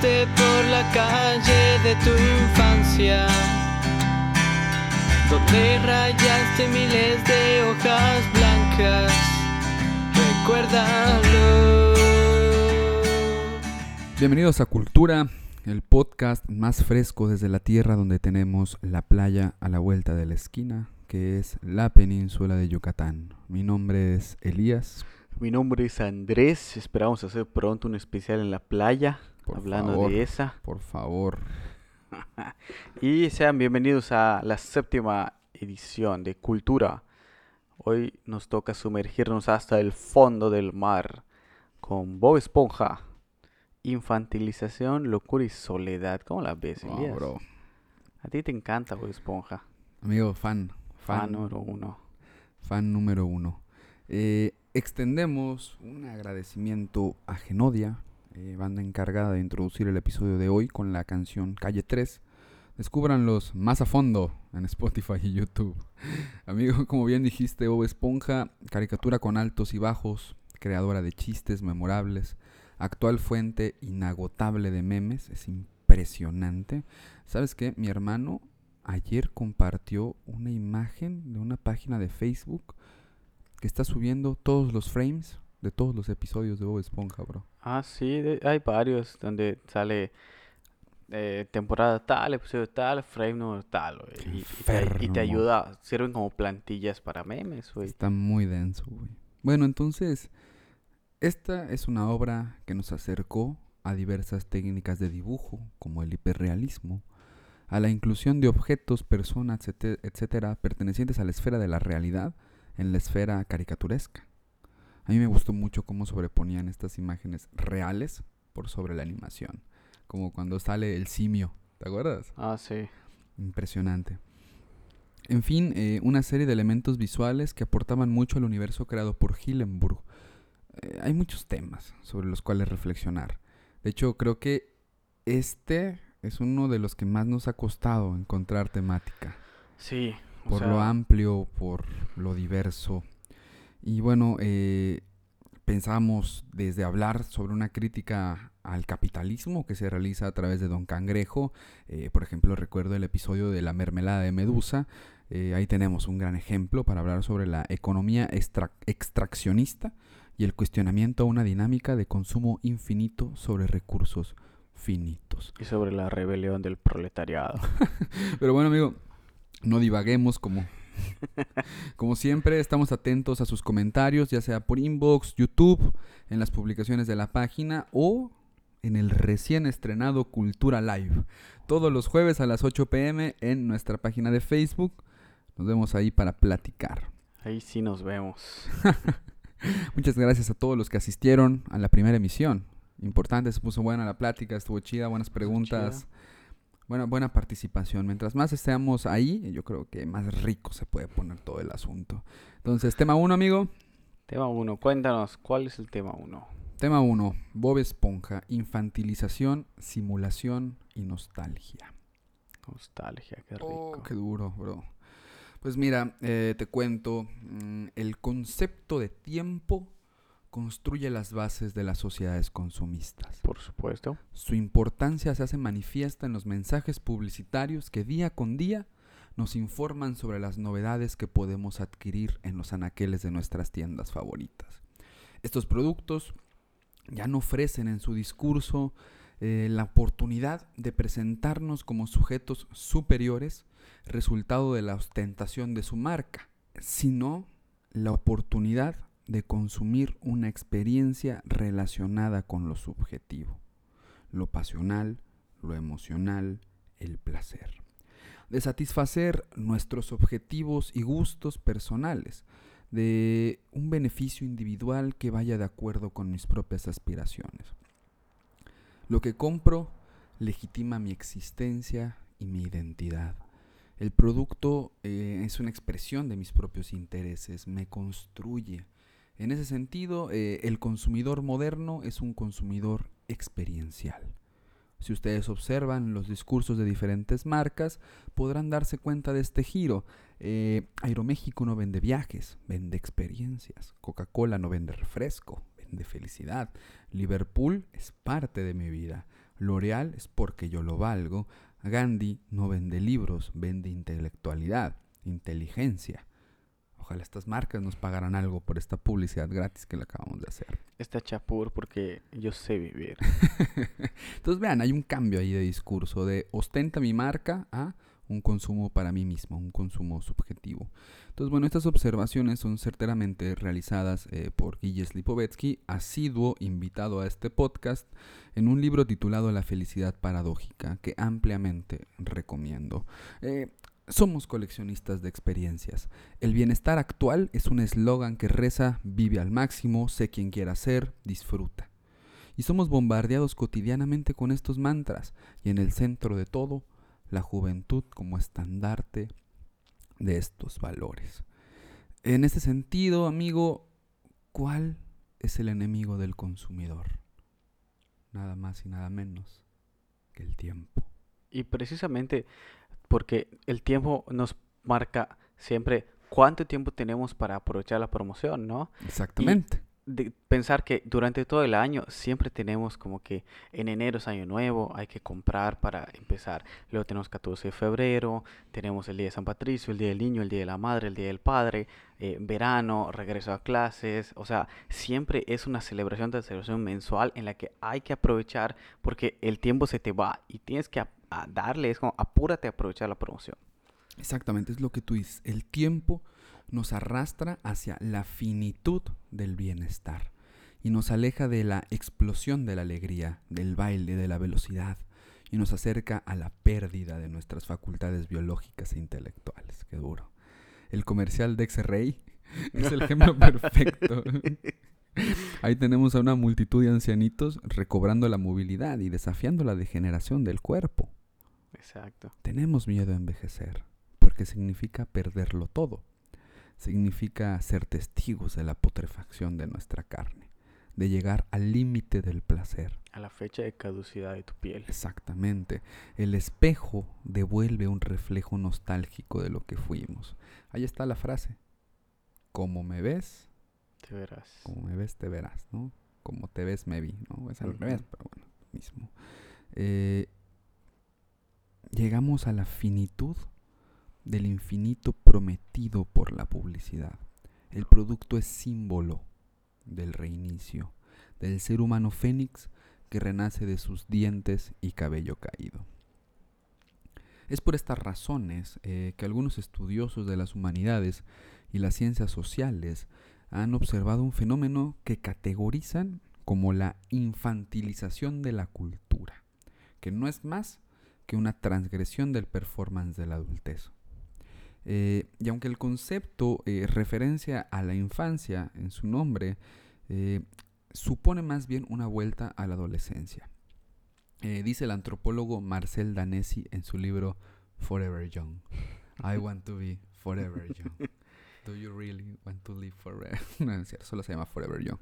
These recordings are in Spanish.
caminaste por la calle de tu infancia, donde rayaste miles de hojas blancas. Recuérdalo. Bienvenidos a Cultura, el podcast más fresco desde la tierra donde tenemos la playa a la vuelta de la esquina, que es la península de Yucatán. Mi nombre es Elías. Mi nombre es Andrés, esperamos hacer pronto un especial en la playa, Por hablando favor, de esa. Por favor. Y sean bienvenidos a la séptima edición de Cultura. Hoy nos toca sumergirnos hasta el fondo del mar con Bob Esponja. Infantilización, locura y soledad. ¿Cómo la ves, Wow, Elías? bro. A ti te encanta Bob Esponja. Amigo, fan. Fan Fan, número uno. fan número uno. Eh, extendemos un agradecimiento a Genodia, eh, banda encargada de introducir el episodio de hoy con la canción Calle 3. Descúbranlos más a fondo en Spotify y YouTube. Amigo, como bien dijiste, Bob Esponja, caricatura con altos y bajos, creadora de chistes memorables, actual fuente inagotable de memes, es impresionante. ¿Sabes qué? Mi hermano ayer compartió una imagen de una página de Facebook que está subiendo todos los frames de todos los episodios de Bob Esponja, bro. Ah, sí, de- hay varios donde sale eh, temporada tal, episodio tal, frame número tal, Y, y te, y te enfermo. ayuda, sirven como plantillas para memes, güey. Está muy denso, güey. Bueno, entonces, esta es una obra que nos acercó a diversas técnicas de dibujo, como el hiperrealismo, a la inclusión de objetos, personas, etcétera, pertenecientes a la esfera de la realidad en la esfera caricaturesca. A mí me gustó mucho cómo sobreponían estas imágenes reales por sobre la animación, como cuando sale el simio, ¿te acuerdas? Ah, sí. Impresionante. En fin, eh, una serie de elementos visuales que aportaban mucho al universo creado por Hillenburg. Eh, hay muchos temas sobre los cuales reflexionar. De hecho, creo que este es uno de los que más nos ha costado encontrar temática. Sí. Por lo amplio, por lo diverso. Y bueno, eh, pensamos desde hablar sobre una crítica al capitalismo que se realiza a través de Don Cangrejo. eh, por ejemplo, recuerdo el episodio de la mermelada de Medusa. eh, ahí tenemos un gran ejemplo para hablar sobre la economía extra- extraccionista y el cuestionamiento a una dinámica de consumo infinito sobre recursos finitos. Y sobre la rebelión del proletariado. Pero bueno, amigo, no divaguemos como, como siempre. Estamos atentos a sus comentarios, ya sea por inbox, YouTube, en las publicaciones de la página o en el recién estrenado Cultura Live. Todos los jueves a las 8 pm en nuestra página de Facebook. Nos vemos ahí para platicar. Ahí sí nos vemos. Muchas gracias a todos los que asistieron a la primera emisión. Importante, se puso buena la plática, estuvo chida, buenas preguntas. Buena, buena participación. Mientras más estemos ahí, yo creo que más rico se puede poner todo el asunto. Entonces, tema 1, amigo. Tema 1. Cuéntanos, ¿cuál es el tema 1? Tema 1. Bob Esponja. Infantilización, simulación y nostalgia. Nostalgia, qué Oh, rico. qué duro, bro. Pues mira, eh, te cuento. mm, el concepto de tiempo construye las bases de las sociedades consumistas. Por supuesto. Su importancia se hace manifiesta en los mensajes publicitarios que día con día nos informan sobre las novedades que podemos adquirir en los anaqueles de nuestras tiendas favoritas. Estos productos ya no ofrecen en su discurso eh, la oportunidad de presentarnos como sujetos superiores, resultado de la ostentación de su marca, sino la oportunidad de consumir una experiencia relacionada con lo subjetivo, lo pasional, lo emocional, el placer. De satisfacer nuestros objetivos y gustos personales, de un beneficio individual que vaya de acuerdo con mis propias aspiraciones. Lo que compro legitima mi existencia y mi identidad. El producto eh, es una expresión de mis propios intereses, me construye. En ese sentido, eh, el consumidor moderno es un consumidor experiencial. Si ustedes observan los discursos de diferentes marcas, podrán darse cuenta de este giro. Eh, Aeroméxico no vende viajes, vende experiencias. Coca-Cola no vende refresco, vende felicidad. Liverpool es parte de mi vida. L'Oreal es porque yo lo valgo. Gandhi no vende libros, vende intelectualidad, inteligencia. Ojalá estas marcas nos pagaran algo por esta publicidad gratis que le acabamos de hacer. Está chapur porque yo sé vivir. Entonces vean, hay un cambio ahí de discurso de ostenta mi marca a un consumo para mí mismo, un consumo subjetivo. Entonces, bueno, estas observaciones son certeramente realizadas eh, por Guille Slipovetsky, asiduo invitado a este podcast, en un libro titulado La felicidad paradójica, que ampliamente recomiendo. Eh, somos coleccionistas de experiencias. El bienestar actual es un eslogan que reza, vive al máximo, sé quien quiera ser, disfruta. Y somos bombardeados cotidianamente con estos mantras, y en el centro de todo, la juventud como estandarte de estos valores. En este sentido, amigo, ¿cuál es el enemigo del consumidor? Nada más y nada menos que el tiempo. Y precisamente porque el tiempo nos marca siempre cuánto tiempo tenemos para aprovechar la promoción, ¿no? Exactamente de pensar que durante todo el año siempre tenemos como que en enero es año nuevo, hay que comprar para empezar. Luego tenemos 14 de febrero, tenemos el día de San Patricio, el día del niño, el día de la madre, el día del padre, eh, verano, regreso a clases. O sea, siempre es una celebración de celebración mensual en la que hay que aprovechar porque el tiempo se te va y tienes que darle, es como apúrate a aprovechar la promoción. Exactamente, es lo que tú dices. El tiempo nos arrastra hacia la finitud del bienestar y nos aleja de la explosión de la alegría, del baile, de la velocidad y nos acerca a la pérdida de nuestras facultades biológicas e intelectuales. Qué duro. El comercial de X-Ray es el ejemplo perfecto. Ahí tenemos a una multitud de ancianitos recobrando la movilidad y desafiando la degeneración del cuerpo. Exacto. Tenemos miedo a envejecer porque significa perderlo todo significa ser testigos de la putrefacción de nuestra carne, de llegar al límite del placer. A la fecha de caducidad de tu piel. Exactamente. El espejo devuelve un reflejo nostálgico de lo que fuimos. Ahí está la frase. Como me ves, te verás. Como me ves, te verás, ¿no? Como te ves, me vi, ¿no? Es al revés, pero bueno, mismo. Eh, llegamos a la finitud del infinito prometido por la publicidad. El producto es símbolo del reinicio, del ser humano fénix que renace de sus dientes y cabello caído. Es por estas razones eh, que algunos estudiosos de las humanidades y las ciencias sociales han observado un fenómeno que categorizan como la infantilización de la cultura, que no es más que una transgresión del performance de la adultez. Eh, y aunque el concepto eh, referencia a la infancia en su nombre, eh, supone más bien una vuelta a la adolescencia. dice el antropólogo Marcel Danesi en su libro Forever Young. I want to be forever young. Do you really want to live forever? solo se llama Forever Young.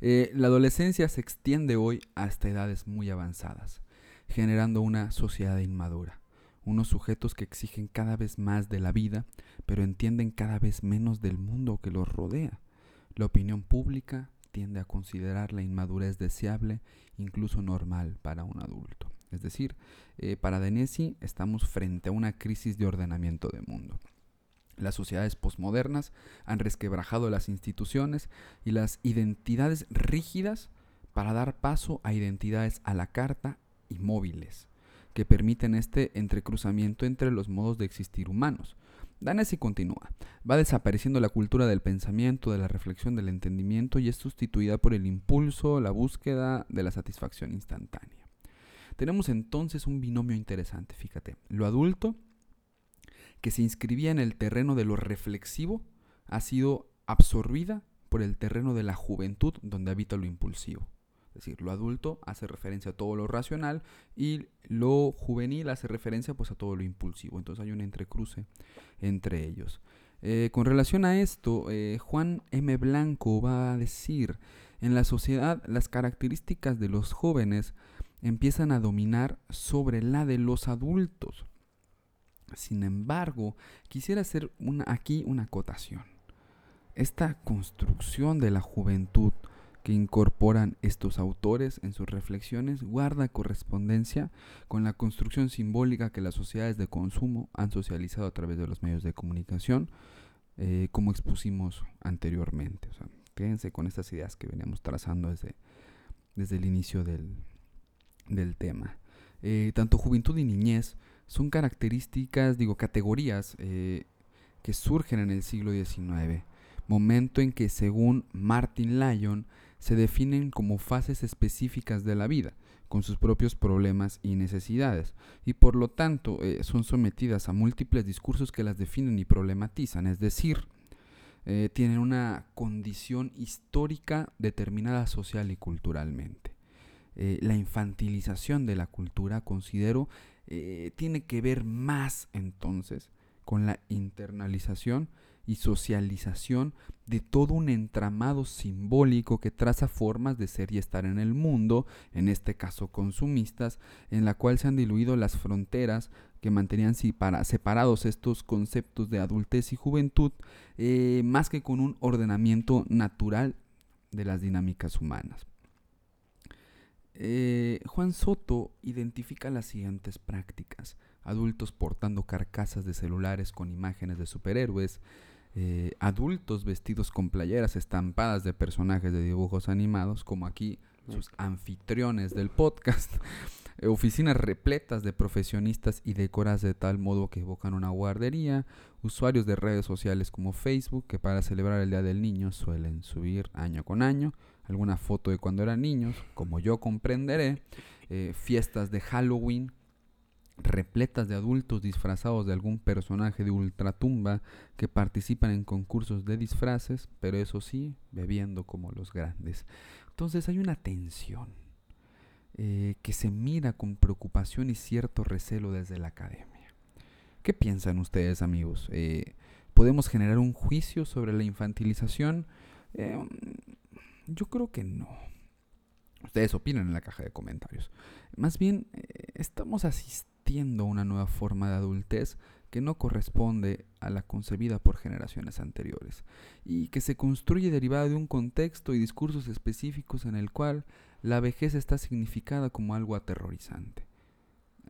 la adolescencia se extiende hoy hasta edades muy avanzadas, generando una sociedad inmadura unos sujetos que exigen cada vez más de la vida, pero entienden cada vez menos del mundo que los rodea. La opinión pública tiende a considerar la inmadurez deseable, incluso normal para un adulto. Es decir, eh, para Denesi estamos frente a una crisis de ordenamiento de mundo. Las sociedades posmodernas han resquebrajado las instituciones y las identidades rígidas para dar paso a identidades a la carta y móviles que permiten este entrecruzamiento entre los modos de existir humanos. Danesi continúa. Va desapareciendo la cultura del pensamiento, de la reflexión, del entendimiento y es sustituida por el impulso, la búsqueda de la satisfacción instantánea. Tenemos entonces un binomio interesante, fíjate. Lo adulto, que se inscribía en el terreno de lo reflexivo, ha sido absorbida por el terreno de la juventud donde habita lo impulsivo. Es decir, lo adulto hace referencia a todo lo racional y lo juvenil hace referencia pues a todo lo impulsivo. Entonces hay un entrecruce entre ellos. Eh, con relación a esto, eh, Juan M. Blanco va a decir, en la sociedad las características de los jóvenes empiezan a dominar sobre la de los adultos. Sin embargo, quisiera hacer una, aquí una acotación. Esta construcción de la juventud que incorporan estos autores en sus reflexiones guarda correspondencia con la construcción simbólica que las sociedades de consumo han socializado a través de los medios de comunicación, eh, como expusimos anteriormente. O quédense con estas ideas que veníamos trazando desde, desde el inicio del, del tema. Eh, tanto juventud y niñez son características, digo, categorías eh, que surgen en el siglo XIX, momento en que, según Martin Lyon, se definen como fases específicas de la vida, con sus propios problemas y necesidades, y por lo tanto eh, son sometidas a múltiples discursos que las definen y problematizan, es decir, eh, tienen una condición histórica determinada social y culturalmente. Eh, la infantilización de la cultura, considero, tiene que ver más entonces con la internalización y socialización de todo un entramado simbólico que traza formas de ser y estar en el mundo, en este caso consumistas, en la cual se han diluido las fronteras que mantenían separados estos conceptos de adultez y juventud, eh, más que con un ordenamiento natural de las dinámicas humanas. Eh, Juan Soto identifica las siguientes prácticas. Adultos portando carcasas de celulares con imágenes de superhéroes, eh, adultos vestidos con playeras estampadas de personajes de dibujos animados, como aquí sus anfitriones del podcast, oficinas repletas de profesionistas y decoras de tal modo que evocan una guardería, usuarios de redes sociales como Facebook, que para celebrar el Día del Niño suelen subir año con año alguna foto de cuando eran niños, como yo comprenderé, eh, fiestas de Halloween repletas de adultos disfrazados de algún personaje de ultratumba que participan en concursos de disfraces, pero eso sí, bebiendo como los grandes. Entonces hay una tensión eh, que se mira con preocupación y cierto recelo desde la academia. ¿Qué piensan ustedes amigos? Eh, ¿Podemos generar un juicio sobre la infantilización? Eh, yo creo que no. Ustedes opinan en la caja de comentarios. Más bien, estamos asistiendo una nueva forma de adultez que no corresponde a la concebida por generaciones anteriores y que se construye derivada de un contexto y discursos específicos en el cual la vejez está significada como algo aterrorizante.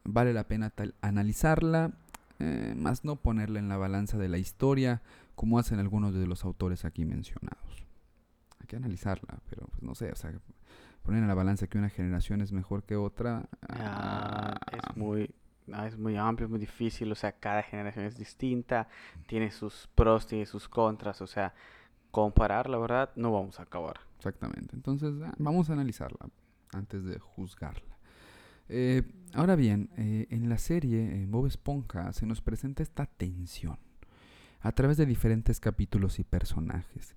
Vale la pena analizarla, eh, más no ponerla en la balanza de la historia como hacen algunos de los autores aquí mencionados. Hay que analizarla, pero pues, no sé, poner en la balanza que una generación es mejor que otra. Ah, es ah, es muy amplio, muy difícil, o sea, cada generación es distinta, tiene sus pros, tiene sus contras, o sea, comparar, la verdad, no vamos a acabar. Exactamente, entonces ah, vamos a analizarla antes de juzgarla. Eh, ahora bien, eh, en la serie, en Bob Esponja, se nos presenta esta tensión a través de diferentes capítulos y personajes.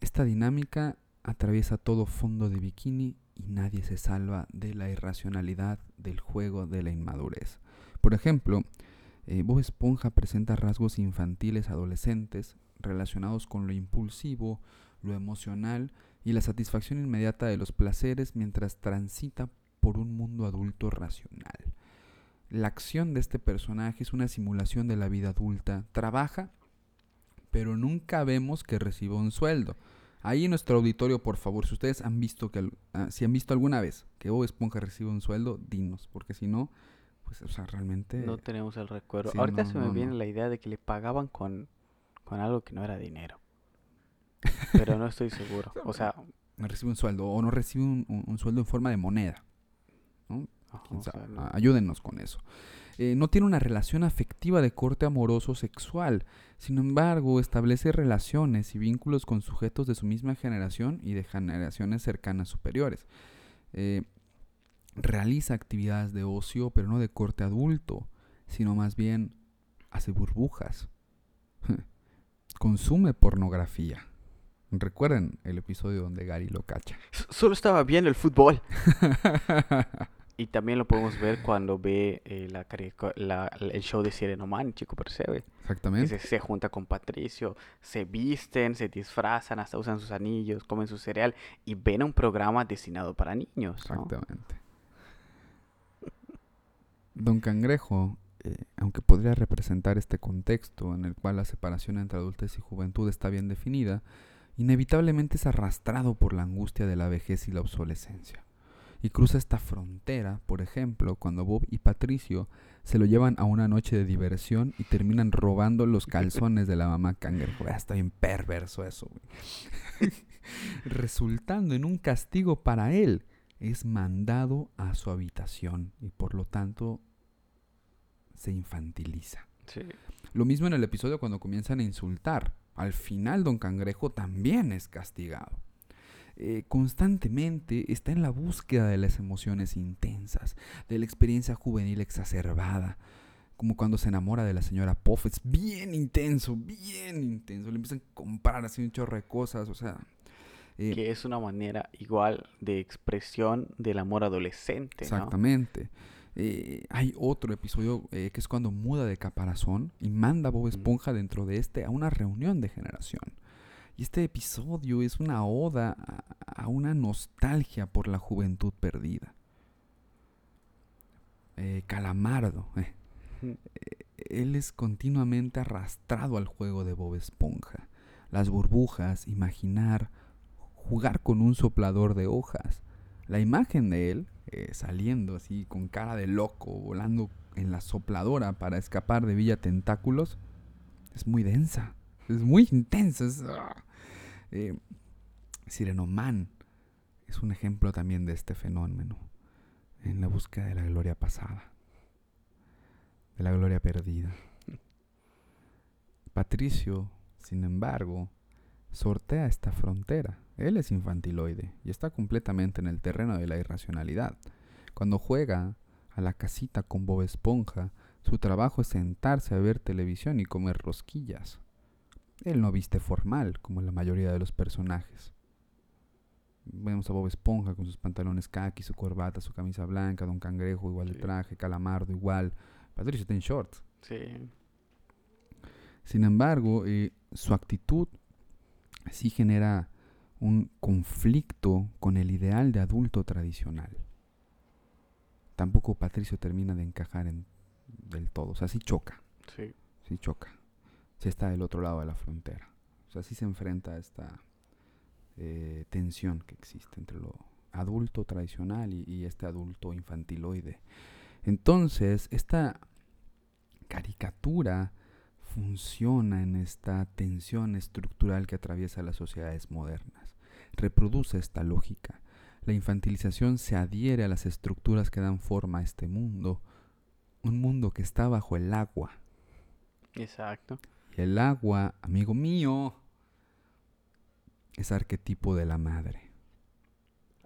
Esta dinámica atraviesa todo fondo de bikini y nadie se salva de la irracionalidad del juego de la inmadurez. Por ejemplo, eh, Bob Esponja presenta rasgos infantiles adolescentes relacionados con lo impulsivo, lo emocional y la satisfacción inmediata de los placeres mientras transita por un mundo adulto racional. La acción de este personaje es una simulación de la vida adulta. Trabaja, pero nunca vemos que reciba un sueldo. Ahí en nuestro auditorio, por favor, si ustedes han visto que ah, si han visto alguna vez que Bob Esponja recibe un sueldo, dinos, porque si no, pues, o sea, realmente... No tenemos el recuerdo. Ahorita se me viene la idea de que le pagaban con, con algo que no era dinero. Pero no estoy seguro. o sea... No recibe un sueldo o no recibe un, sueldo en forma de moneda. ayúdennos con eso. Eh, no tiene una relación afectiva de corte amoroso sexual. Sin embargo, establece relaciones y vínculos con sujetos de su misma generación y de generaciones cercanas superiores. Eh, realiza actividades de ocio, pero no de corte adulto, sino más bien hace burbujas. Consume pornografía. Recuerden el episodio donde Gary lo cacha. Solo estaba viendo el fútbol. y también lo podemos ver cuando ve eh, la, el show de Sireno Man, Chico Percebe. Exactamente. Se, se, junta con Patricio, se visten, se disfrazan, hasta usan sus anillos, comen su cereal y ven un programa destinado para niños. Exactamente. Don Cangrejo, eh, aunque podría representar este contexto en el cual la separación entre adultez y juventud está bien definida, inevitablemente es arrastrado por la angustia de la vejez y la obsolescencia. Y cruza esta frontera, por ejemplo, cuando Bob y Patricio se lo llevan a una noche de diversión y terminan robando los calzones de la mamá cangrejo. Está bien perverso eso, güey. Resultando en un castigo para él, es mandado a su habitación y por lo tanto se infantiliza. Sí. Lo mismo en el episodio cuando comienzan a insultar. Al final Don Cangrejo también es castigado. Eh, constantemente está en la búsqueda de las emociones intensas, de la experiencia juvenil exacerbada, como cuando se enamora de la señora Puff, es bien intenso, bien intenso, le empiezan a comprar así un chorro de cosas, o sea... eh, Que es una manera igual de expresión del amor adolescente, ¿no? Exactamente. Eh, hay otro episodio eh, que es cuando muda de caparazón y manda a Bob Esponja dentro de este a una reunión de generación. Y este episodio es una oda a, a una nostalgia por la juventud perdida. Eh, Calamardo. él es continuamente arrastrado al juego de Bob Esponja. Las burbujas, imaginar, jugar con un soplador de hojas. La imagen de él eh, saliendo así con cara de loco, volando en la sopladora para escapar de Villa Tentáculos, es muy densa, es muy intensa. Es, ah. Eh, Sirenoman es un ejemplo también de este fenómeno, en la búsqueda de la gloria pasada, de la gloria perdida. Patricio, sin embargo, sortea esta frontera. Él es infantiloide y está completamente en el terreno de la irracionalidad. Cuando juega a la casita con Bob Esponja, su trabajo es sentarse a ver televisión y comer rosquillas. Él no viste formal, como la mayoría de los personajes. Vemos a Bob Esponja con sus pantalones khaki, su corbata, su camisa blanca, Don Cangrejo igual de traje, Calamardo igual. Patricio está en shorts. Sí. Sin embargo, eh, su actitud sí genera un conflicto con el ideal de adulto tradicional. Tampoco Patricio termina de encajar en, del todo. O sea, sí choca, Sí. sí choca. Sí está del otro lado de la frontera. O sea, sí se enfrenta a esta eh, tensión que existe entre lo adulto tradicional y, y este adulto infantiloide. Entonces, esta caricatura funciona en esta tensión estructural que atraviesa las sociedades modernas. Reproduce esta lógica. La infantilización se adhiere a las estructuras que dan forma a este mundo, un mundo que está bajo el agua. Exacto. Y el agua, amigo mío, es arquetipo de la madre.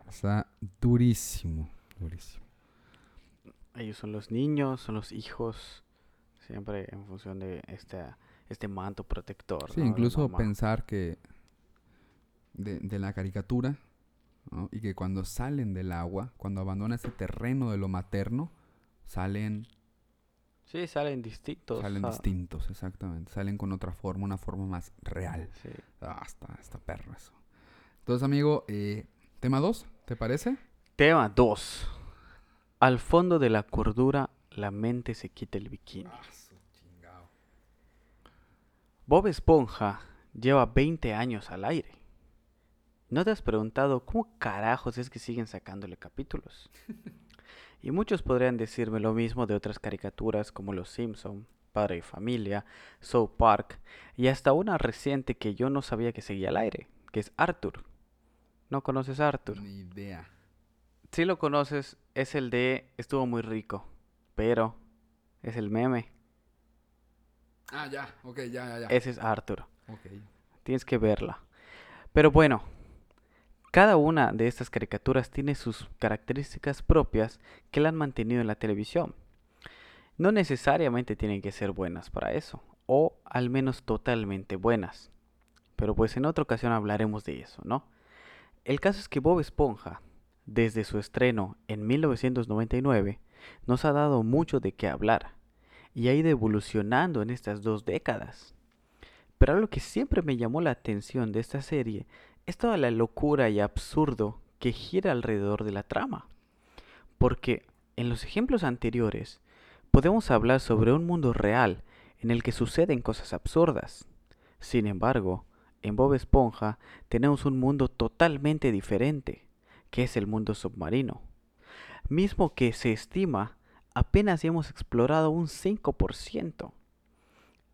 Está durísimo, durísimo. Ellos son los niños, son los hijos, siempre en función de este, este manto protector. Sí, incluso pensar que de, de la caricatura, ¿no? y que cuando salen del agua, cuando abandonan ese terreno de lo materno, salen, Sí, salen distintos. salen ah, distintos, exactamente. Salen con otra forma, una forma más real. sí. Ah, está, está perro eso. Entonces, amigo, eh, tema 2, ¿te parece? Tema 2. Al fondo de la cordura, la mente se quita el bikini. Bob Esponja lleva 20 años al aire. ¿No te has preguntado cómo carajos es que siguen sacándole capítulos? y muchos podrían decirme lo mismo de otras caricaturas como Los Simpson, Padre y Familia, South Park y hasta una reciente que yo no sabía que seguía al aire, que es Arthur. ¿No conoces a Arthur? Ni idea. Si lo conoces, es el de estuvo muy rico, pero es el meme. Ah, ya, ok, ya, ya, ya. Ese es Arthur. Ok. Tienes que verla. Pero bueno, cada una de estas caricaturas tiene sus características propias que la han mantenido en la televisión. No necesariamente tienen que ser buenas para eso, o al menos totalmente buenas. Pero pues en otra ocasión hablaremos de eso, ¿no? El caso es que Bob Esponja, desde su estreno en 1999, nos ha dado mucho de qué hablar y ha ido evolucionando en estas dos décadas. Pero algo que siempre me llamó la atención de esta serie es toda la locura y absurdo que gira alrededor de la trama. Porque en los ejemplos anteriores podemos hablar sobre un mundo real en el que suceden cosas absurdas. Sin embargo, en Bob Esponja tenemos un mundo totalmente diferente, que es el mundo submarino. Mismo que se estima apenas hemos explorado un 5%.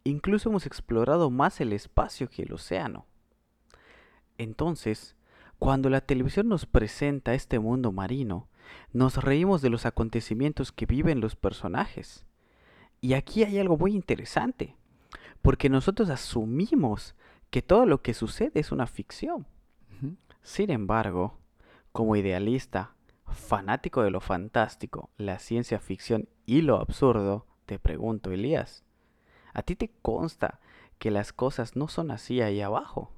Incluso hemos explorado más el espacio que el océano. Entonces, cuando la televisión nos presenta este mundo marino, nos reímos de los acontecimientos que viven los personajes. Y aquí hay algo muy interesante, porque nosotros asumimos que todo lo que sucede es una ficción. Sin embargo, como idealista, fanático de lo fantástico, la ciencia ficción y lo absurdo, te pregunto, Elías, ¿a ti te consta que las cosas no son así ahí abajo?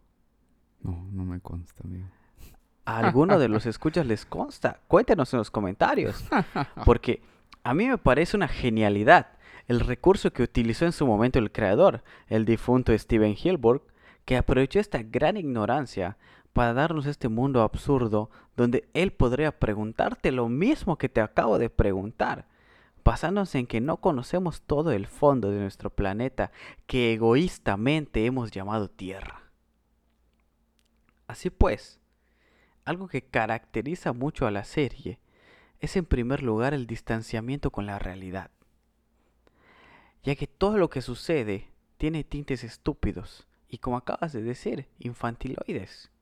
No, no me consta, amigo. ¿A alguno de los escuchas les consta? Cuéntenos en los comentarios. Porque a mí me parece una genialidad el recurso que utilizó en su momento el creador, el difunto Steven Hilburg, que aprovechó esta gran ignorancia para darnos este mundo absurdo donde él podría preguntarte lo mismo que te acabo de preguntar, basándose en que no conocemos todo el fondo de nuestro planeta que egoístamente hemos llamado Tierra. Así pues, algo que caracteriza mucho a la serie es en primer lugar el distanciamiento con la realidad, ya que todo lo que sucede tiene tintes estúpidos y como acabas de decir, infantiloides,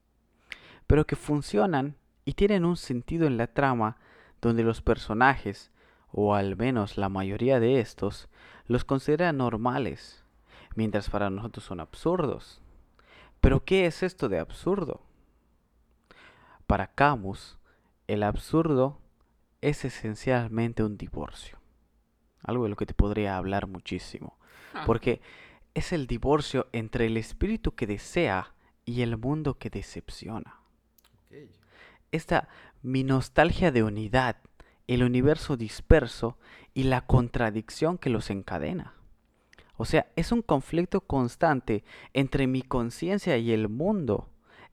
pero que funcionan y tienen un sentido en la trama donde los personajes, o al menos la mayoría de estos, los consideran normales, mientras para nosotros son absurdos. Pero ¿qué es esto de absurdo? Para Camus, el absurdo es esencialmente un divorcio. Algo de lo que te podría hablar muchísimo. Ah. Porque es el divorcio entre el espíritu que desea y el mundo que decepciona. Esta mi nostalgia de unidad, el universo disperso y la contradicción que los encadena. O sea, es un conflicto constante entre mi conciencia y el mundo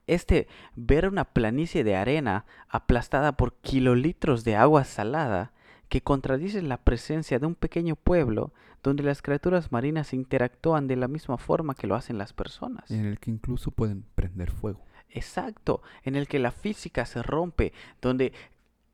este ver una planicie de arena aplastada por kilolitros de agua salada que contradice la presencia de un pequeño pueblo donde las criaturas marinas interactúan de la misma forma que lo hacen las personas. En el que incluso pueden prender fuego. Exacto, en el que la física se rompe, donde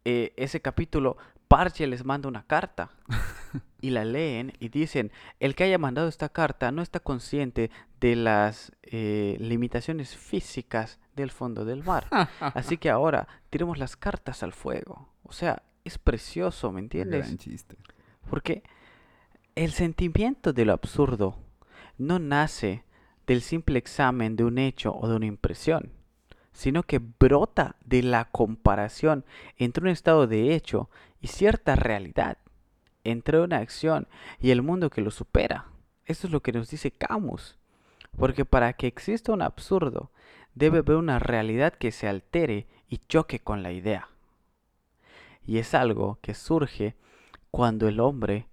eh, ese capítulo Parche les manda una carta y la leen y dicen, el que haya mandado esta carta no está consciente de las eh, limitaciones físicas del fondo del mar. Así que ahora tiremos las cartas al fuego. O sea, es precioso, ¿me entiendes? Gran chiste. Porque el sentimiento de lo absurdo no nace del simple examen de un hecho o de una impresión sino que brota de la comparación entre un estado de hecho y cierta realidad, entre una acción y el mundo que lo supera. Eso es lo que nos dice Camus. Porque para que exista un absurdo, debe haber una realidad que se altere y choque con la idea. Y es algo que surge cuando el hombre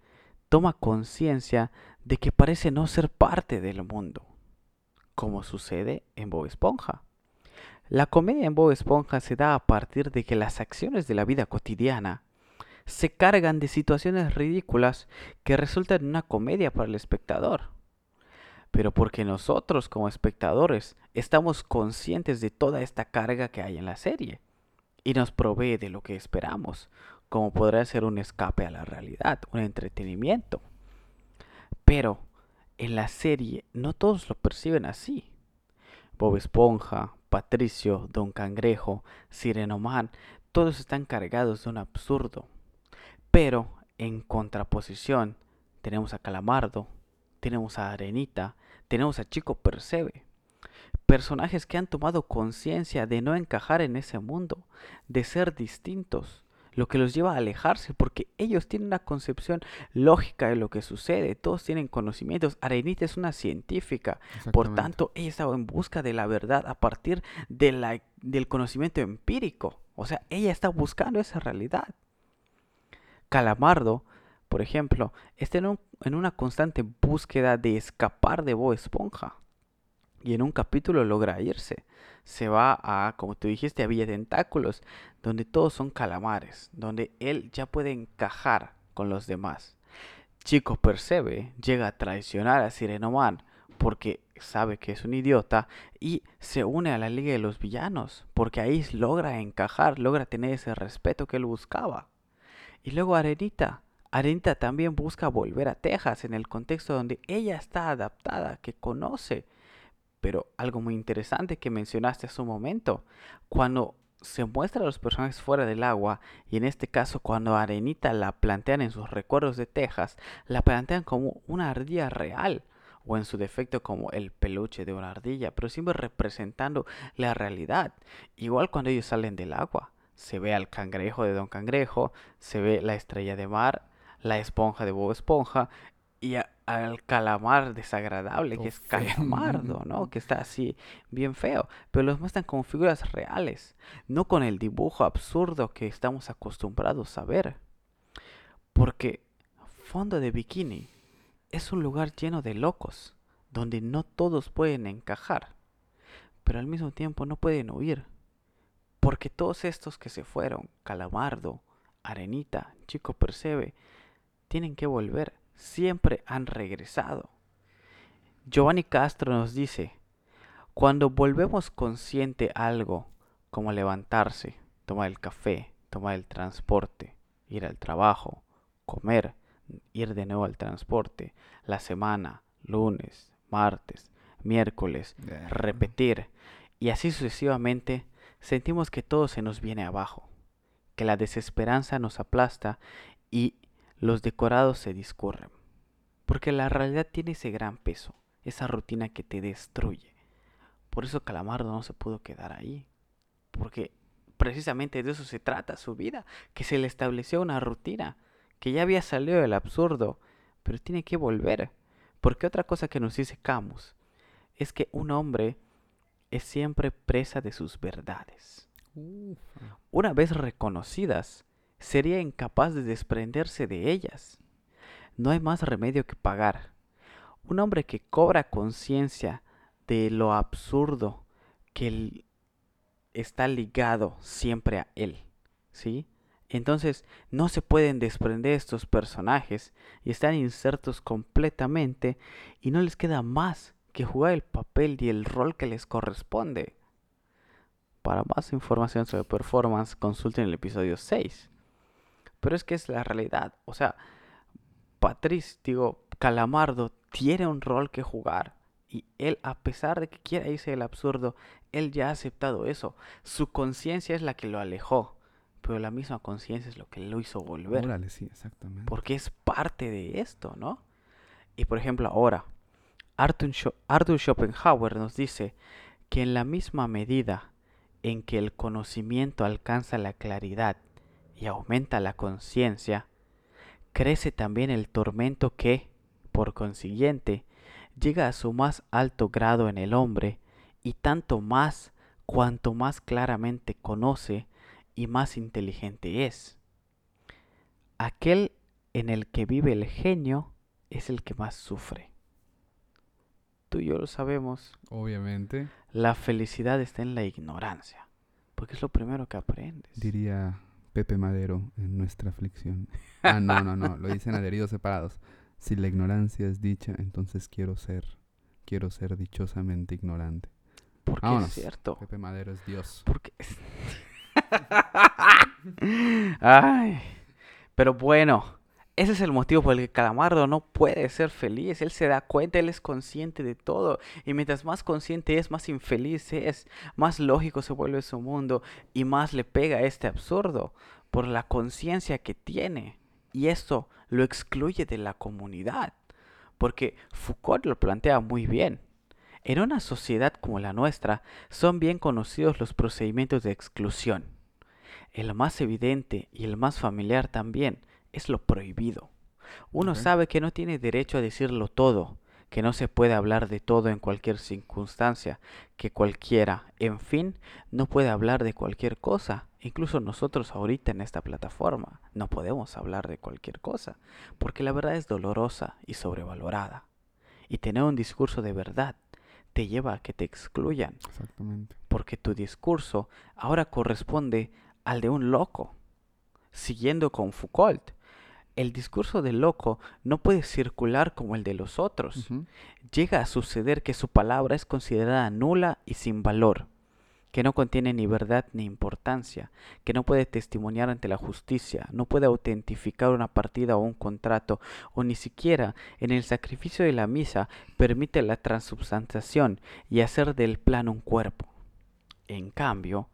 toma conciencia de que parece no ser parte del mundo, como sucede en Bob Esponja. La comedia en Bob Esponja se da a partir de que las acciones de la vida cotidiana se cargan de situaciones ridículas que resultan en una comedia para el espectador. Pero porque nosotros como espectadores estamos conscientes de toda esta carga que hay en la serie y nos provee de lo que esperamos, como podrá ser un escape a la realidad, un entretenimiento. Pero en la serie no todos lo perciben así. Bob Esponja, Patricio, Don Cangrejo, Sirenoman, todos están cargados de un absurdo. Pero en contraposición tenemos a Calamardo, tenemos a Arenita, tenemos a Chico Percebe. Personajes que han tomado conciencia de no encajar en ese mundo, de ser distintos, lo que los lleva a alejarse porque ellos tienen una concepción lógica de lo que sucede, todos tienen conocimientos. Arenita es una científica, por tanto, ella estaba en busca de la verdad a partir de la, del conocimiento empírico. O sea, ella está buscando esa realidad. Calamardo, por ejemplo, está en, en una constante búsqueda de escapar de Bo Esponja. Y en un capítulo logra irse se va a, como tú dijiste, a Villa Tentáculos, donde todos son calamares, donde él ya puede encajar con los demás. Chico Percebe llega a traicionar a Sirenoman porque sabe que es un idiota y se une a la Liga de los Villanos, porque ahí logra encajar, logra tener ese respeto que él buscaba. Y luego Arenita. Arenita también busca volver a Texas en el contexto donde ella está adaptada, que conoce. Pero algo muy interesante que mencionaste hace un momento, cuando se muestra a los personajes fuera del agua, y en este caso cuando Arenita la plantean en sus recuerdos de Texas, la plantean como una ardilla real, o en su defecto como el peluche de una ardilla, pero siempre representando la realidad. Igual cuando ellos salen del agua, se ve al cangrejo de Don Cangrejo, se ve la estrella de mar, la esponja de Bob Esponja y al calamar desagradable que es Calamardo, ¿no? Que está así bien feo, pero los muestran como figuras reales, no con el dibujo absurdo que estamos acostumbrados a ver. Porque Fondo de Bikini es un lugar lleno de locos, donde no todos pueden encajar, pero al mismo tiempo no pueden huir. Porque todos estos que se fueron, Calamardo, Arenita, Chico Percebe, tienen que volver, siempre han regresado. Giovanni Castro nos dice, cuando volvemos consciente algo, como levantarse, tomar el café, tomar el transporte, ir al trabajo, comer, ir de nuevo al transporte, la semana, lunes, martes, miércoles, repetir, y así sucesivamente, sentimos que todo se nos viene abajo, que la desesperanza nos aplasta y los decorados se discurren. Porque la realidad tiene ese gran peso, esa rutina que te destruye. Por eso Calamardo no se pudo quedar ahí. Porque precisamente de eso se trata su vida, que se le estableció una rutina que ya había salido del absurdo, pero tiene que volver. Porque otra cosa que nos dice Camus es que un hombre es siempre presa de sus verdades. Una vez reconocidas, sería incapaz de desprenderse de ellas. No hay más remedio que pagar. Un hombre que cobra conciencia de lo absurdo que está ligado siempre a él, ¿sí? Entonces no se pueden desprender estos personajes y están insertos completamente y no les queda más que jugar el papel y el rol que les corresponde. Para más información sobre performance, consulten el episodio 6. Pero es que es la realidad. O sea, Patricio, digo, Calamardo tiene un rol que jugar. Y él, a pesar de que quiera irse del absurdo, él ya ha aceptado eso. Su conciencia es la que lo alejó pero la misma conciencia es lo que lo hizo volver. Órale, sí, exactamente. Porque es parte de esto, ¿no? Y por ejemplo, ahora, Arthur Schopenhauer nos dice que en la misma medida en que el conocimiento alcanza la claridad y aumenta la conciencia, crece también el tormento que, por consiguiente, llega a su más alto grado en el hombre, y tanto más cuanto más claramente conoce y más inteligente es. Aquel en el que vive el genio es el que más sufre. Tú y yo lo sabemos. Obviamente. La felicidad está en la ignorancia, porque es lo primero que aprendes. Diría Pepe Madero en nuestra aflicción. Ah, no, no, no, lo dicen adheridos separados. Si la ignorancia es dicha, entonces quiero ser, quiero ser dichosamente ignorante. Porque es cierto. Pepe Madero es Dios. Porque Ay. Pero bueno, ese es el motivo por el que Calamardo no puede ser feliz. Él se da cuenta, él es consciente de todo. Y mientras más consciente es, más infeliz es. Más lógico se vuelve su mundo y más le pega este absurdo por la conciencia que tiene. Y esto lo excluye de la comunidad. Porque Foucault lo plantea muy bien. En una sociedad como la nuestra son bien conocidos los procedimientos de exclusión. El más evidente y el más familiar también es lo prohibido. Uno sabe que no tiene derecho a decirlo todo, que no se puede hablar de todo en cualquier circunstancia, que cualquiera, en fin, no puede hablar de cualquier cosa. Incluso nosotros ahorita en esta plataforma no podemos hablar de cualquier cosa, porque la verdad es dolorosa y sobrevalorada. Y tener un discurso de verdad te lleva a que te excluyan. Exactamente. Porque tu discurso ahora corresponde al de un loco. Siguiendo con Foucault, el discurso del loco no puede circular como el de los otros. Llega a suceder que su palabra es considerada nula y sin valor, que no contiene ni verdad ni importancia, que no puede testimoniar ante la justicia, no puede autentificar una partida o un contrato, o ni siquiera en el sacrificio de la misa permite la transubstanciación y hacer del plan un cuerpo. En cambio,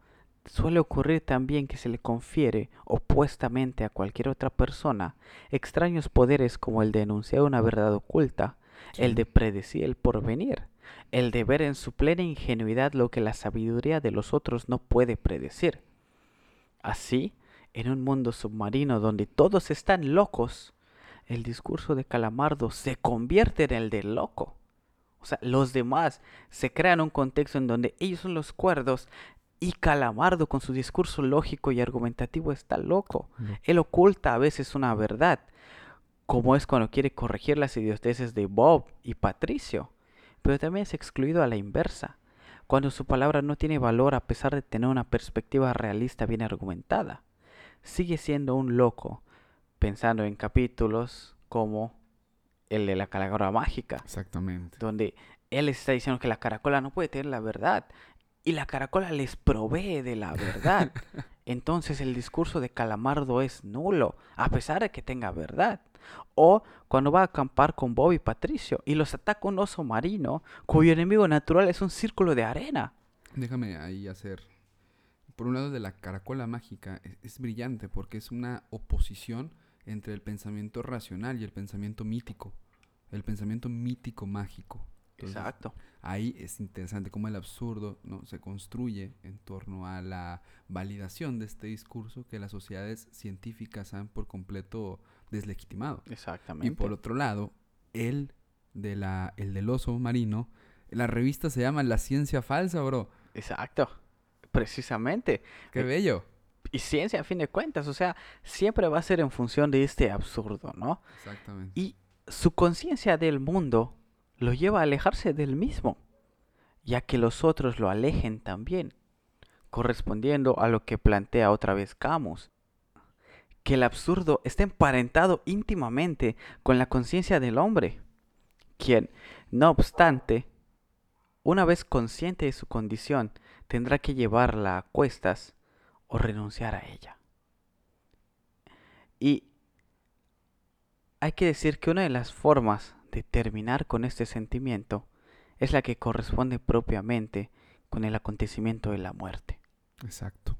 suele ocurrir también que se le confiere opuestamente a cualquier otra persona extraños poderes como el de enunciar una verdad oculta, el de predecir el porvenir, el de ver en su plena ingenuidad lo que la sabiduría de los otros no puede predecir. Así, en un mundo submarino donde todos están locos, el discurso de Calamardo se convierte en el del loco. O sea, los demás se crean un contexto en donde ellos son los cuerdos y Calamardo con su discurso lógico y argumentativo está loco. Lo- Él oculta a veces una verdad, como es cuando quiere corregir las idioteces de Bob y Patricio, pero también es excluido a la inversa, cuando su palabra no tiene valor a pesar de tener una perspectiva realista bien argumentada. Sigue siendo un loco, pensando en capítulos como el de la calavera mágica, Exactamente. donde él está diciendo que la caracola no puede tener la verdad y la caracola les provee de la verdad. Entonces el discurso de Calamardo es nulo, a pesar de que tenga verdad. O cuando va a acampar con Bob y Patricio y los ataca un oso marino cuyo enemigo natural es un círculo de arena. Déjame ahí hacer. Por un lado, de la caracola mágica es, es brillante porque es una oposición entre el pensamiento racional y el pensamiento mítico. El pensamiento mítico mágico. Entonces, Exacto. Ahí es interesante cómo el absurdo ¿no? se construye en torno a la validación de este discurso que las sociedades científicas han por completo deslegitimado. Exactamente. Y por otro lado, el, de la, el del oso marino, la revista se llama La Ciencia Falsa, bro. Exacto. Precisamente. Qué Eh, bello. Y ciencia a fin de cuentas, o sea, siempre va a ser en función de este absurdo, ¿no? Exactamente. Y su conciencia del mundo lo lleva a alejarse del mismo, ya que los otros lo alejen también, correspondiendo a lo que plantea otra vez Camus, que el absurdo está emparentado íntimamente con la conciencia del hombre, quien, no obstante, una vez consciente de su condición, tendrá que llevarla a cuestas o renunciar a ella. Y hay que decir que una de las formas de terminar con este sentimiento es la que corresponde propiamente con el acontecimiento de la muerte. Exacto.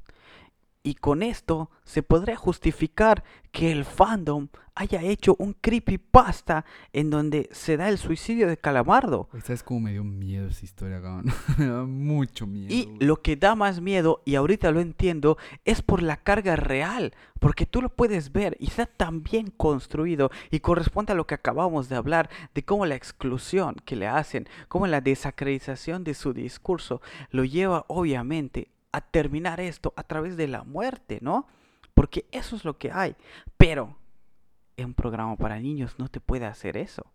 Y con esto se podría justificar que el fandom haya hecho un creepypasta en donde se da el suicidio de Calamardo. ¿Sabes cómo me dio miedo esa historia, cabrón? me da mucho miedo. Y lo que da más miedo, y ahorita lo entiendo, es por la carga real, porque tú lo puedes ver y está tan bien construido y corresponde a lo que acabamos de hablar, de cómo la exclusión que le hacen, cómo la desacreditación de su discurso lo lleva obviamente a terminar esto a través de la muerte, ¿no? Porque eso es lo que hay. Pero en un programa para niños no te puede hacer eso.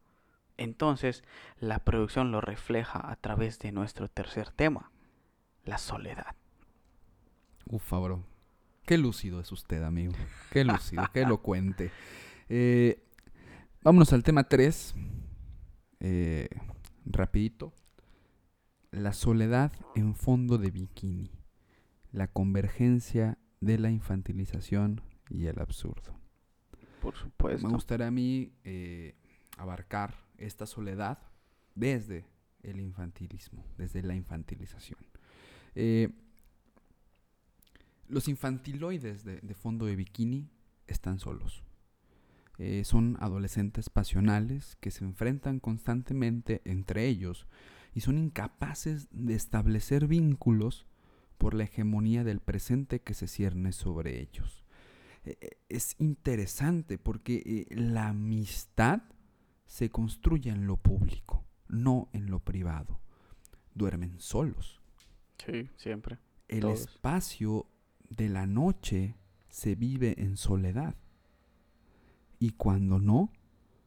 Entonces, la producción lo refleja a través de nuestro tercer tema, la soledad. Ufa, bro. Qué lúcido es usted, amigo. Qué lúcido, qué elocuente. Eh, vámonos al tema 3. Eh, rapidito. La soledad en fondo de bikini. La convergencia de la infantilización y el absurdo. Por supuesto. Me gustaría a mí eh, abarcar esta soledad desde el infantilismo, desde la infantilización. Eh, los infantiloides de, de fondo de bikini están solos. Eh, son adolescentes pasionales que se enfrentan constantemente entre ellos y son incapaces de establecer vínculos por la hegemonía del presente que se cierne sobre ellos. Eh, eh, es interesante porque eh, la amistad se construye en lo público, no en lo privado. Duermen solos. Sí, siempre. El Todos. espacio de la noche se vive en soledad. Y cuando no,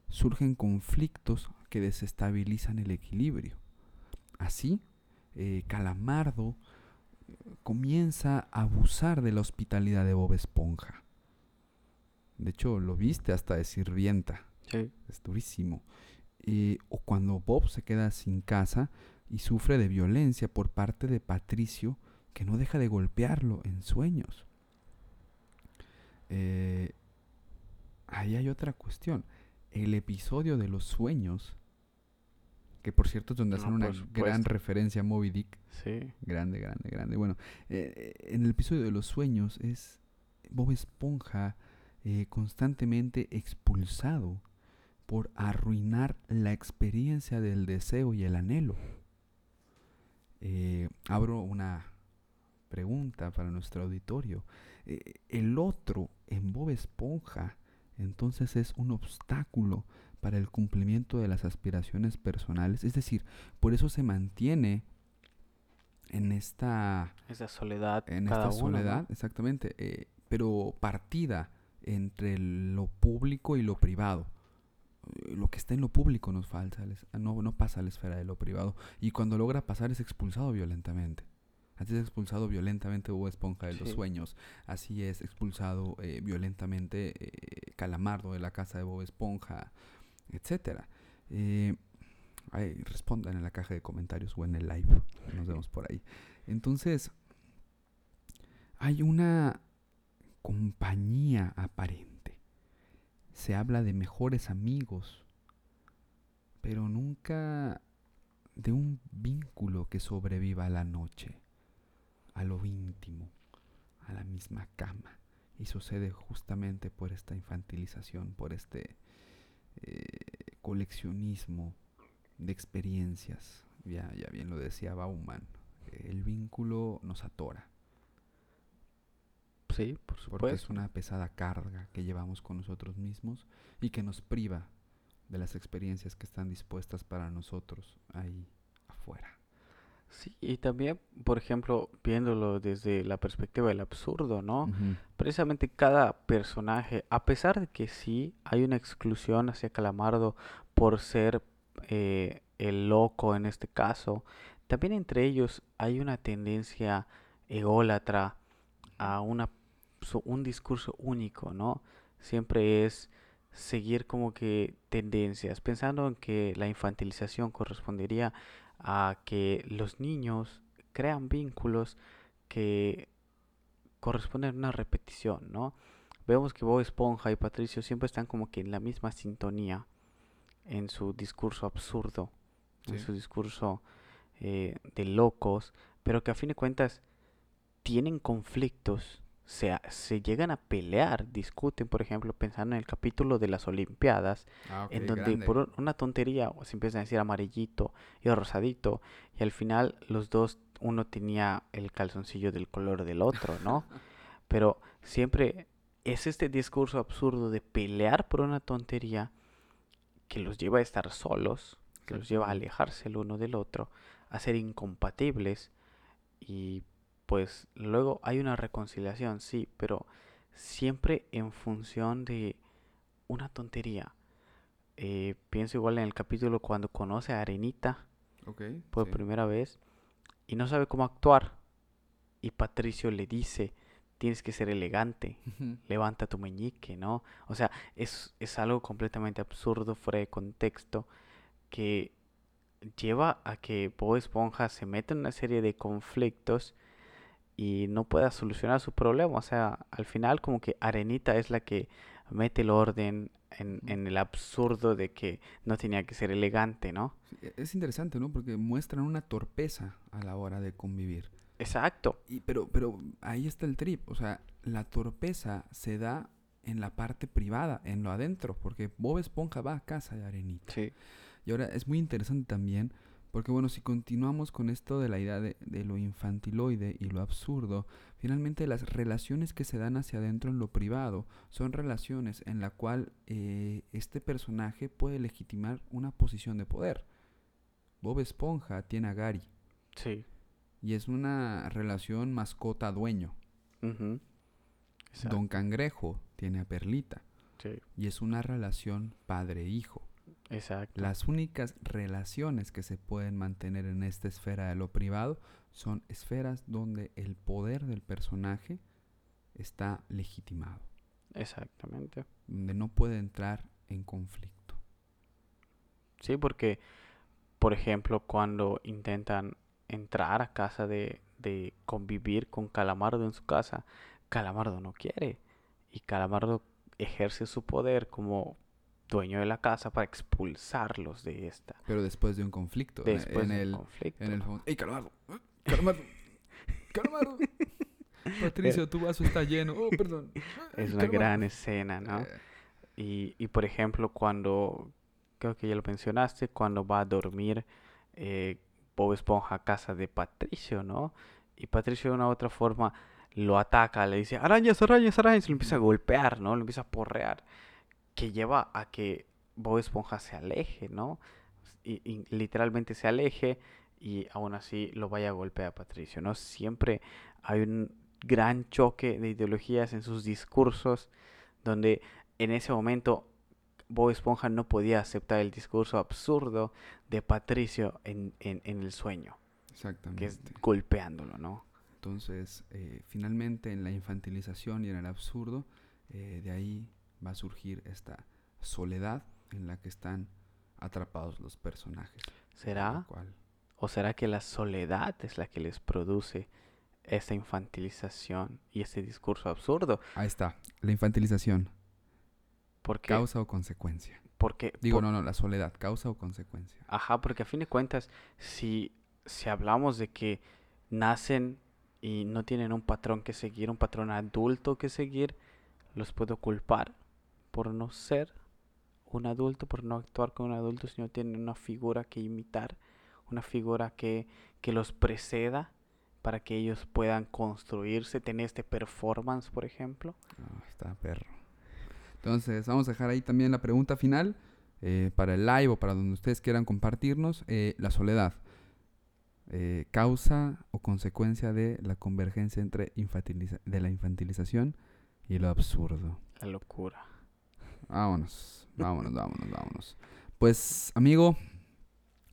surgen conflictos que desestabilizan el equilibrio. Así, eh, Calamardo comienza a abusar de la hospitalidad de Bob Esponja. De hecho, lo viste hasta de sirvienta. Sí. Es durísimo. Eh, o cuando Bob se queda sin casa y sufre de violencia por parte de Patricio, que no deja de golpearlo en sueños. Eh, ahí hay otra cuestión. El episodio de los sueños, que por cierto es donde No, hacen una gran referencia a Moby Dick. Sí. Grande, grande, grande. Bueno, eh, en el episodio de los sueños es Bob Esponja eh, constantemente expulsado por arruinar la experiencia del deseo y el anhelo. Eh, abro una pregunta para nuestro auditorio. Eh, el otro en Bob Esponja entonces es un obstáculo para el cumplimiento de las aspiraciones personales. Es decir, por eso se mantiene en esta Esa soledad. en cada esta uno, ¿no? soledad, exactamente, eh, pero partida entre lo público y lo privado. Eh, Lo que está en lo público nos falta, les- no, no pasa a la esfera de lo privado. Y cuando logra pasar es expulsado violentamente. Así es expulsado violentamente Bob Esponja de los sueños. Así es expulsado eh, violentamente eh, Calamardo de la casa de Bob Esponja, etcétera. Eh, ahí, respondan en la caja de comentarios o en el live. Nos vemos por ahí. Entonces, hay una compañía aparente. Se habla de mejores amigos, pero nunca de un vínculo que sobreviva a la noche, a lo íntimo, a la misma cama. Y sucede justamente por esta infantilización, por este eh, coleccionismo de experiencias. Ya, ya bien lo decía Bauman, el vínculo nos atora. Sí, por Porque es supuesto. una pesada carga que llevamos con nosotros mismos y que nos priva de las experiencias que están dispuestas para nosotros ahí afuera. Sí, y también, por ejemplo, viéndolo desde la perspectiva del absurdo, ¿no? Ujú. Precisamente cada personaje, a pesar de que sí hay una exclusión hacia Calamardo por ser eh, el loco en este caso, también entre ellos hay una tendencia ególatra a una, un discurso único, ¿no? Siempre es seguir como que tendencias, pensando en que la infantilización correspondería a que los niños crean vínculos que corresponden a una repetición, ¿no? Vemos que Bob Esponja y Patricio siempre están como que en la misma sintonía en su discurso absurdo, en su discurso eh, de locos, pero que a fin de cuentas tienen conflictos, se, se llegan a pelear, discuten, por ejemplo, pensando en el capítulo de las Olimpiadas, Ah, en donde grande. por un- una tontería se empiezan a decir amarillito y rosadito y al final los dos uno tenía el calzoncillo del color del otro, ¿no? Pero siempre es este discurso absurdo de pelear por una tontería que los lleva a estar solos, que los lleva a alejarse el uno del otro, a ser incompatibles y pues luego hay una reconciliación, sí, pero siempre en función de una tontería. Eh, pienso igual en el capítulo cuando conoce a Arenita por sí. primera vez y no sabe cómo actuar. Y Patricio le dice, tienes que ser elegante, levanta tu meñique, ¿no? O sea, es, es algo completamente absurdo, fuera de contexto, que lleva a que Bob Esponja se meta en una serie de conflictos y no pueda solucionar su problema. O sea, al final como que Arenita es la que mete el orden en, en el absurdo de que no tenía que ser elegante, ¿no? E- Es interesante, ¿no? Porque muestran una torpeza a la hora de convivir. Exacto. Y, pero, pero ahí está el trip. O sea, la torpeza se da en la parte privada, en lo adentro, porque Bob Esponja va a casa de Arenita. Sí. Y ahora es muy interesante también, porque bueno, si continuamos con esto de la idea de, de lo infantiloide y lo absurdo, finalmente las relaciones que se dan hacia adentro en lo privado son relaciones en la cual eh, este personaje puede legitimar una posición de poder. Bob Esponja tiene a Gary Sí. y es una relación mascota-dueño. Exacto. Don Cangrejo tiene a Perlita Sí. y es una relación padre-hijo. Exacto. Las únicas relaciones que se pueden mantener en esta esfera de lo privado son esferas donde el poder del personaje está legitimado. Exactamente. donde no puede entrar en conflicto. Sí, porque, por ejemplo, cuando intentan entrar a casa de, de convivir con Calamardo en su casa, Calamardo no quiere. Y Calamardo ejerce su poder como dueño de la casa para expulsarlos de esta. Pero después de un conflicto. Después en, del el, conflicto. en el. ¡Ey, Calamardo! ¡Eh, ¡Calamardo! ¡Calamardo! Patricio, tu vaso está lleno. Oh, perdón. Es ¡Ay, una gran escena, ¿no? Eh, Y, y por ejemplo, cuando, creo que ya lo mencionaste, cuando va a dormir eh, Bob Esponja a casa de Patricio, ¿no? Y Patricio de una u otra forma lo ataca, le dice, arañas, arañas, arañas, y lo empieza a golpear, ¿no? Lo empieza a porrear, que lleva a que Bob Esponja se aleje, ¿no? Y, y literalmente se aleje y aún así lo vaya a golpear a Patricio, ¿no? Siempre hay un gran choque de ideologías en sus discursos donde en ese momento Bob Esponja no podía aceptar el discurso absurdo de Patricio en, en- en el sueño, que Exactamente. es golpeándolo, ¿no? Entonces, eh, finalmente en la infantilización y en el absurdo, eh, de ahí va a surgir esta soledad en la que están atrapados los personajes. ¿Será? Cual- ¿O será que la soledad es la que les produce esta infantilización y este discurso absurdo? Ahí está, la infantilización, Porque, causa o consecuencia. porque Digo, por- no, no, la soledad, causa o consecuencia. Ajá, porque a fin de cuentas, si, si hablamos de que nacen y no tienen un patrón que seguir, un patrón adulto que seguir, los puedo culpar por no ser un adulto, por no actuar como un adulto, si no tienen una figura que imitar, una figura que, que los preceda para que ellos puedan construirse, tener este performance, por ejemplo. Ah, está perro. Entonces, vamos a dejar ahí también la pregunta final eh, para el live o para donde ustedes quieran compartirnos. eh, la soledad, eh, causa o consecuencia de la convergencia entre infantiliza- de la infantilización y lo absurdo. La locura. Vámonos, vámonos, vámonos, vámonos. Pues, amigo,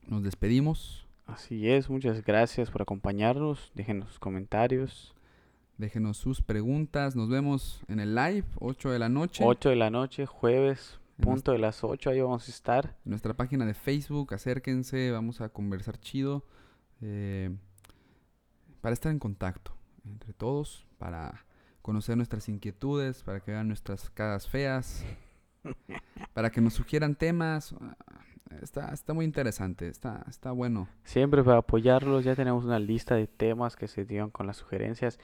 nos despedimos. Así es, muchas gracias por acompañarnos. Déjenos sus comentarios. Déjenos sus preguntas. Nos vemos en el live, 8 de la noche. 8 de la noche, jueves, En punto de las 8, ahí vamos a estar. en nuestra página de Facebook. Acérquense, vamos a conversar chido. eh, para estar en contacto entre todos, para conocer nuestras inquietudes, para que vean nuestras caras feas, para que nos sugieran temas. ah, Está, está muy interesante, está, está bueno. Siempre para apoyarlos, ya tenemos una lista de temas que se dieron con las sugerencias.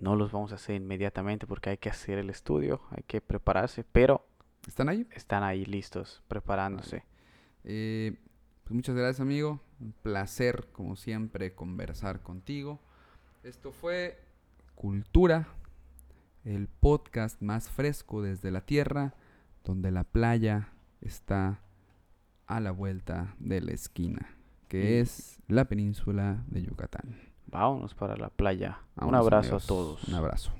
No los vamos a hacer inmediatamente porque hay que hacer el estudio, hay que prepararse, pero ¿Están ahí? están ahí listos, preparándose. Eh, pues muchas gracias, amigo. Un placer, como siempre, conversar contigo. Esto fue Cultura, el podcast más fresco desde la tierra, donde la playa está a la vuelta de la esquina, que Y- es la península de Yucatán. Vámonos para la playa. Un abrazo amigos. a todos. Un abrazo.